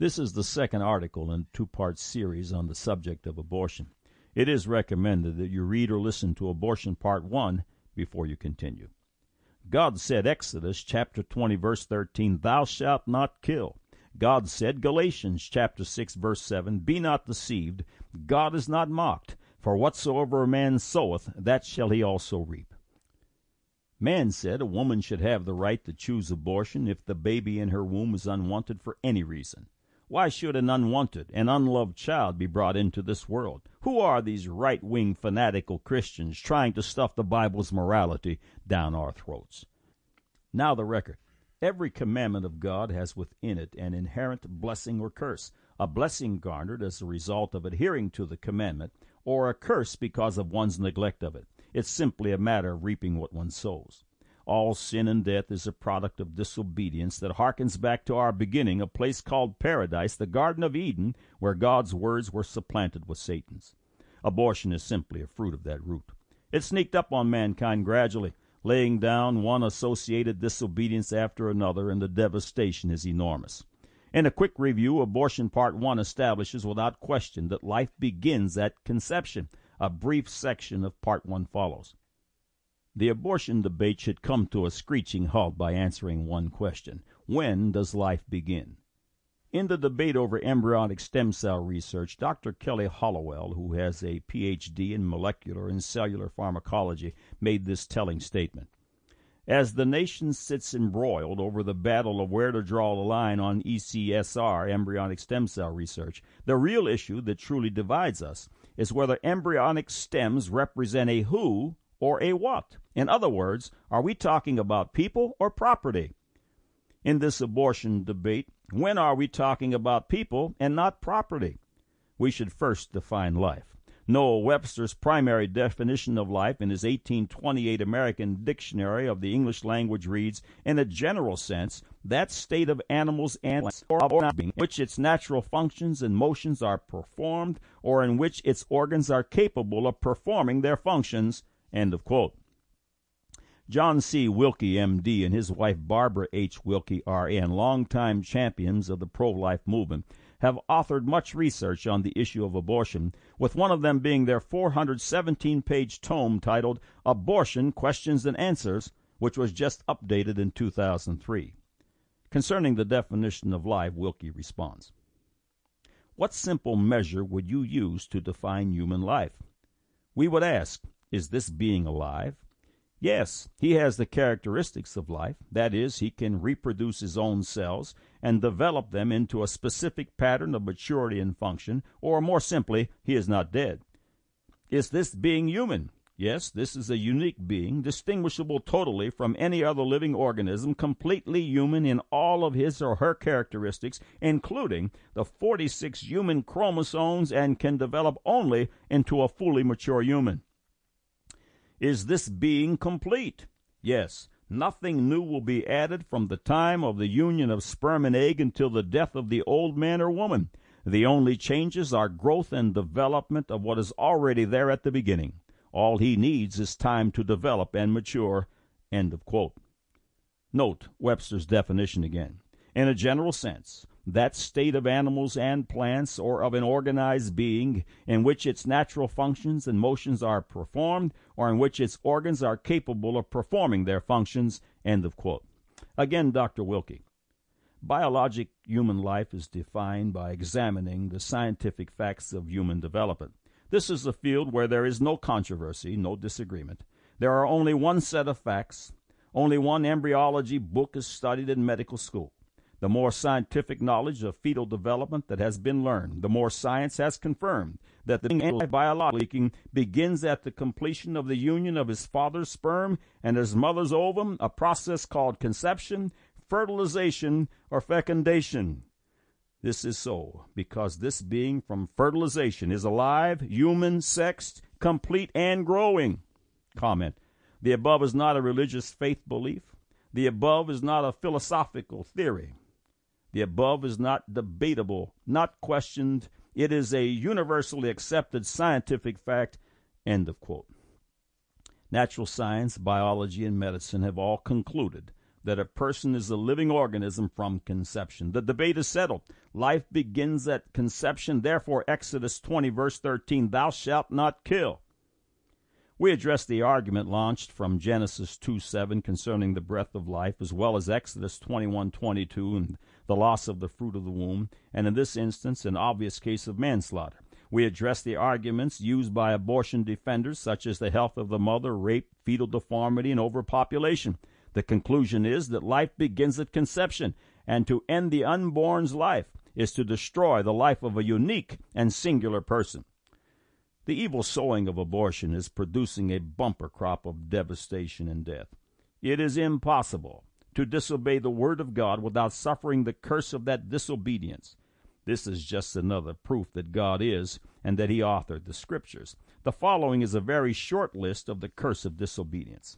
This is the second article in a two part series on the subject of abortion. It is recommended that you read or listen to Abortion Part 1 before you continue. God said, Exodus chapter 20, verse 13, Thou shalt not kill. God said, Galatians chapter 6, verse 7, Be not deceived, God is not mocked, for whatsoever a man soweth, that shall he also reap. Man said a woman should have the right to choose abortion if the baby in her womb is unwanted for any reason. Why should an unwanted and unloved child be brought into this world? Who are these right wing fanatical Christians trying to stuff the Bible's morality down our throats? Now, the record. Every commandment of God has within it an inherent blessing or curse, a blessing garnered as a result of adhering to the commandment, or a curse because of one's neglect of it. It's simply a matter of reaping what one sows. All sin and death is a product of disobedience that harkens back to our beginning, a place called paradise, the Garden of Eden, where God's words were supplanted with Satan's. Abortion is simply a fruit of that root. It sneaked up on mankind gradually, laying down one associated disobedience after another, and the devastation is enormous. In a quick review, Abortion Part 1 establishes without question that life begins at conception. A brief section of Part 1 follows. The abortion debate should come to a screeching halt by answering one question When does life begin? In the debate over embryonic stem cell research, Dr. Kelly Hollowell, who has a Ph.D. in molecular and cellular pharmacology, made this telling statement. As the nation sits embroiled over the battle of where to draw the line on ECSR, embryonic stem cell research, the real issue that truly divides us is whether embryonic stems represent a who or a what? In other words, are we talking about people or property? In this abortion debate, when are we talking about people and not property? We should first define life. Noah Webster's primary definition of life in his 1828 American Dictionary of the English Language reads, in a general sense, that state of animals and or being in which its natural functions and motions are performed or in which its organs are capable of performing their functions End of quote. John C. Willke, M.D., and his wife Barbara H. Willke, R.N., longtime champions of the pro life movement, have authored much research on the issue of abortion, with one of them being their 417 page tome titled Abortion Questions and Answers, which was just updated in 2003. Concerning the definition of life, Willke responds What simple measure would you use to define human life? We would ask, is this being alive? Yes, he has the characteristics of life. That is, he can reproduce his own cells and develop them into a specific pattern of maturity and function, or more simply, he is not dead. Is this being human? Yes, this is a unique being, distinguishable totally from any other living organism, completely human in all of his or her characteristics, including the 46 human chromosomes, and can develop only into a fully mature human. Is this being complete? Yes. Nothing new will be added from the time of the union of sperm and egg until the death of the old man or woman. The only changes are growth and development of what is already there at the beginning. All he needs is time to develop and mature. End of quote. Note Webster's definition again. In a general sense, that state of animals and plants or of an organized being in which its natural functions and motions are performed or in which its organs are capable of performing their functions. End of quote. Again, Dr. Willke. Biologic human life is defined by examining the scientific facts of human development. This is a field where there is no controversy, no disagreement. There are only one set of facts. Only one embryology book is studied in medical school. The more scientific knowledge of fetal development that has been learned, the more science has confirmed that the biology begins at the completion of the union of his father's sperm and his mother's ovum, a process called conception, fertilization, or fecundation. This is so because this being from fertilization is alive, human, sexed, complete, and growing. Comment. The above is not a religious faith belief. The above is not a philosophical theory. The above is not debatable, not questioned. It is a universally accepted scientific fact. End of quote. Natural science, biology, and medicine have all concluded that a person is a living organism from conception. The debate is settled. Life begins at conception. Therefore, Exodus 20, verse 13, thou shalt not kill. We address the argument launched from Genesis 2 7 concerning the breath of life, as well as Exodus 21 22 and the loss of the fruit of the womb, and in this instance, an obvious case of manslaughter. We address the arguments used by abortion defenders, such as the health of the mother, rape, fetal deformity, and overpopulation. The conclusion is that life begins at conception, and to end the unborn's life is to destroy the life of a unique and singular person. The evil sowing of abortion is producing a bumper crop of devastation and death. It is impossible to disobey the word of God without suffering the curse of that disobedience. This is just another proof that God is and that He authored the Scriptures. The following is a very short list of the curse of disobedience.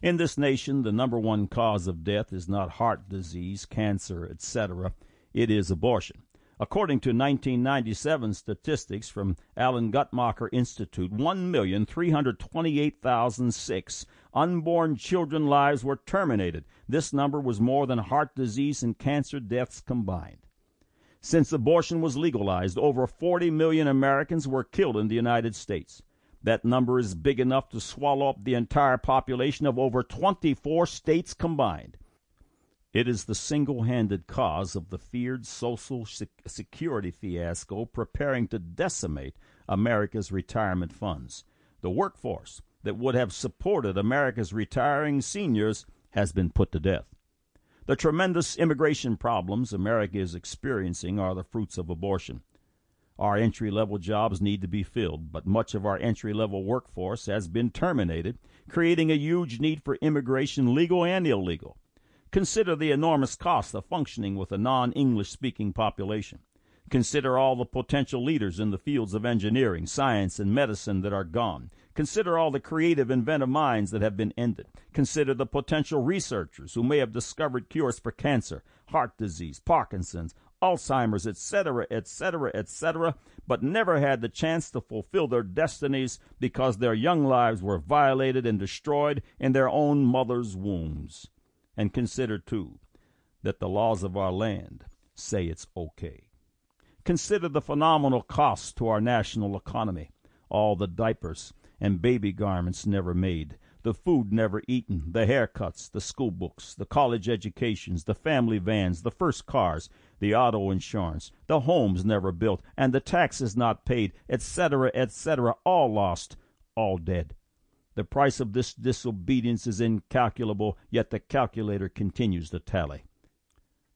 In this nation, the number one cause of death is not heart disease, cancer, etc. It is abortion. According to 1997 statistics from Alan Guttmacher Institute, 1,328,006 unborn children lives were terminated. This number was more than heart disease and cancer deaths combined. Since abortion was legalized, over 40 million Americans were killed in the United States. That number is big enough to swallow up the entire population of over 24 states combined. It is the single handed cause of the feared Social Security fiasco preparing to decimate America's retirement funds. The workforce that would have supported America's retiring seniors has been put to death. The tremendous immigration problems America is experiencing are the fruits of abortion. Our entry level jobs need to be filled, but much of our entry level workforce has been terminated, creating a huge need for immigration, legal and illegal. Consider the enormous cost of functioning with a non English speaking population. Consider all the potential leaders in the fields of engineering, science, and medicine that are gone. Consider all the creative, inventive minds that have been ended. Consider the potential researchers who may have discovered cures for cancer, heart disease, Parkinson's, Alzheimer's, etc., etc., etc., but never had the chance to fulfill their destinies because their young lives were violated and destroyed in their own mother's wombs. And consider, too, that the laws of our land say it's okay. Consider the phenomenal costs to our national economy, all the diapers and baby garments never made, the food never eaten, the haircuts, the school books, the college educations, the family vans, the first cars, the auto insurance, the homes never built, and the taxes not paid, etc., etc., all lost, all dead. The price of this disobedience is incalculable, yet the calculator continues to tally.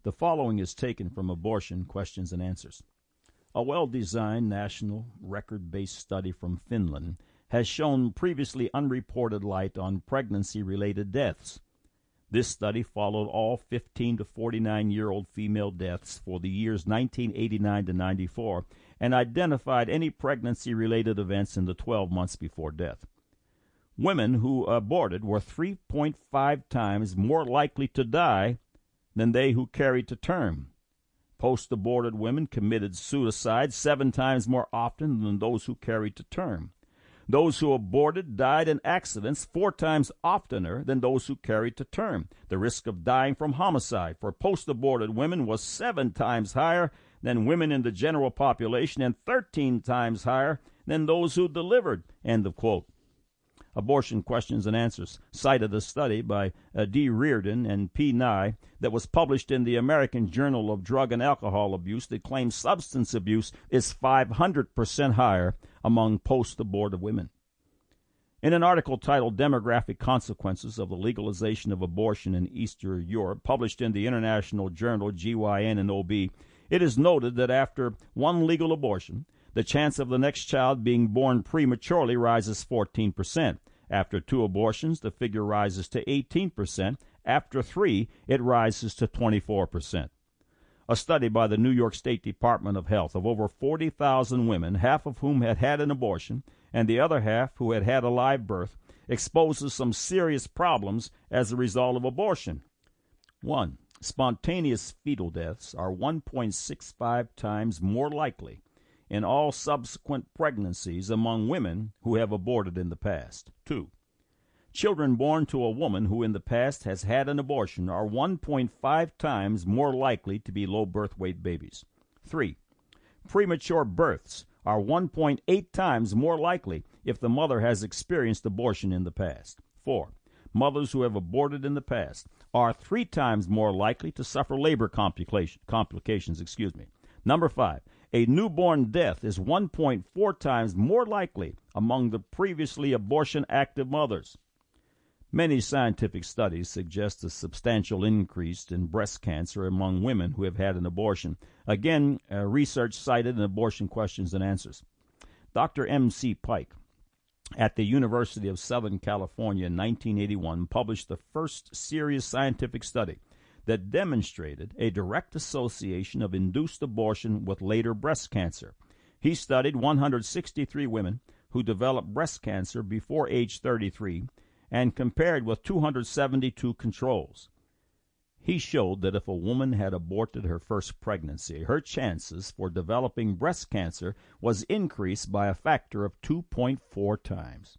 The following is taken from Abortion Questions and Answers. A well designed national record based study from Finland has shown previously unreported light on pregnancy related deaths. This study followed all 15 to 49 year old female deaths for the years 1989 to 94 and identified any pregnancy related events in the 12 months before death. Women who aborted were 3.5 times more likely to die than they who carried to term. Post aborted women committed suicide seven times more often than those who carried to term. Those who aborted died in accidents four times oftener than those who carried to term. The risk of dying from homicide for post aborted women was seven times higher than women in the general population and 13 times higher than those who delivered. End of quote. Abortion Questions and Answers cited a study by uh, D. Reardon and P. Nye that was published in the American Journal of Drug and Alcohol Abuse that claims substance abuse is 500% higher among post abortive women. In an article titled Demographic Consequences of the Legalization of Abortion in Eastern Europe, published in the International Journal GYN and OB, it is noted that after one legal abortion, the chance of the next child being born prematurely rises 14%. After two abortions, the figure rises to 18%. After three, it rises to 24%. A study by the New York State Department of Health of over 40,000 women, half of whom had had an abortion, and the other half who had had a live birth, exposes some serious problems as a result of abortion. 1. Spontaneous fetal deaths are 1.65 times more likely in all subsequent pregnancies among women who have aborted in the past. 2. Children born to a woman who in the past has had an abortion are 1.5 times more likely to be low birth weight babies. 3. Premature births are 1.8 times more likely if the mother has experienced abortion in the past. 4. Mothers who have aborted in the past are three times more likely to suffer labor complications. Excuse me. Number five, a newborn death is 1.4 times more likely among the previously abortion active mothers. Many scientific studies suggest a substantial increase in breast cancer among women who have had an abortion. Again, uh, research cited in Abortion Questions and Answers. Dr. M.C. Pike at the University of Southern California in 1981 published the first serious scientific study that demonstrated a direct association of induced abortion with later breast cancer. He studied 163 women who developed breast cancer before age 33 and compared with 272 controls. He showed that if a woman had aborted her first pregnancy, her chances for developing breast cancer was increased by a factor of 2.4 times.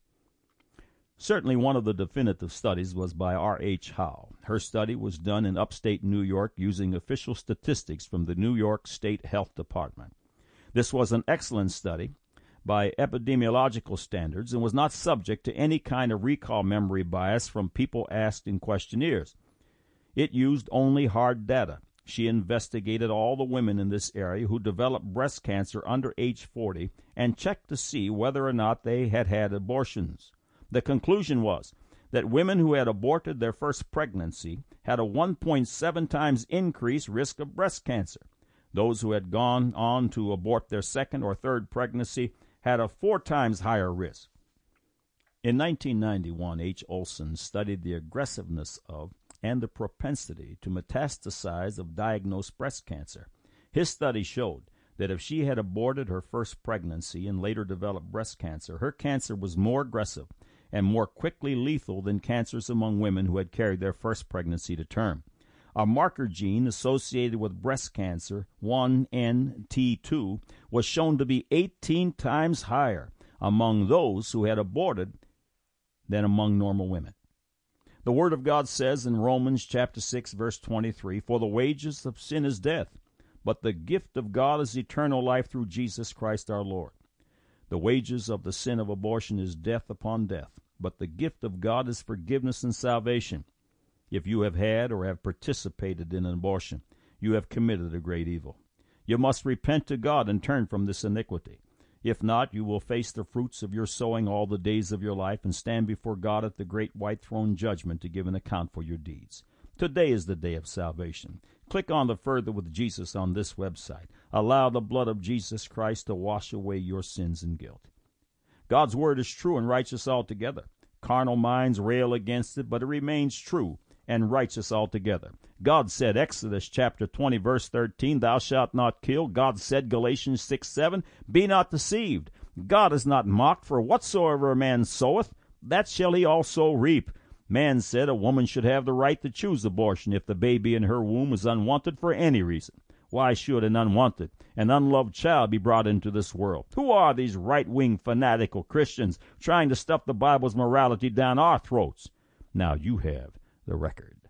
Certainly one of the definitive studies was by R. H. Howe. Her study was done in upstate New York using official statistics from the New York State Health Department. This was an excellent study by epidemiological standards and was not subject to any kind of recall memory bias from people asked in questionnaires. It used only hard data. She investigated all the women in this area who developed breast cancer under age 40 and checked to see whether or not they had had abortions. The conclusion was that women who had aborted their first pregnancy had a 1.7 times increased risk of breast cancer. Those who had gone on to abort their second or third pregnancy had a four times higher risk. In 1991, H. Olson studied the aggressiveness of and the propensity to metastasize of diagnosed breast cancer. His study showed that if she had aborted her first pregnancy and later developed breast cancer, her cancer was more aggressive and more quickly lethal than cancers among women who had carried their first pregnancy to term. A marker gene associated with breast cancer, 1NT2, was shown to be 18 times higher among those who had aborted than among normal women. The Word of God says in Romans chapter 6, verse 23, For the wages of sin is death, but the gift of God is eternal life through Jesus Christ our Lord. The wages of the sin of abortion is death upon death, but the gift of God is forgiveness and salvation if you have had or have participated in an abortion, you have committed a great evil. You must repent to God and turn from this iniquity. If not, you will face the fruits of your sowing all the days of your life and stand before God at the great white throne judgment to give an account for your deeds. Today is the day of salvation. Click on the Further with Jesus on this website. Allow the blood of Jesus Christ to wash away your sins and guilt. God's word is true and righteous altogether. Carnal minds rail against it, but it remains true and righteous altogether. God said, Exodus chapter 20, verse 13, Thou shalt not kill. God said, Galatians 6, 7, Be not deceived. God is not mocked, for whatsoever a man soweth, that shall he also reap. Man said a woman should have the right to choose abortion if the baby in her womb is unwanted for any reason. Why should an unwanted, an unloved child be brought into this world? Who are these right wing fanatical Christians trying to stuff the Bible's morality down our throats? Now you have the record.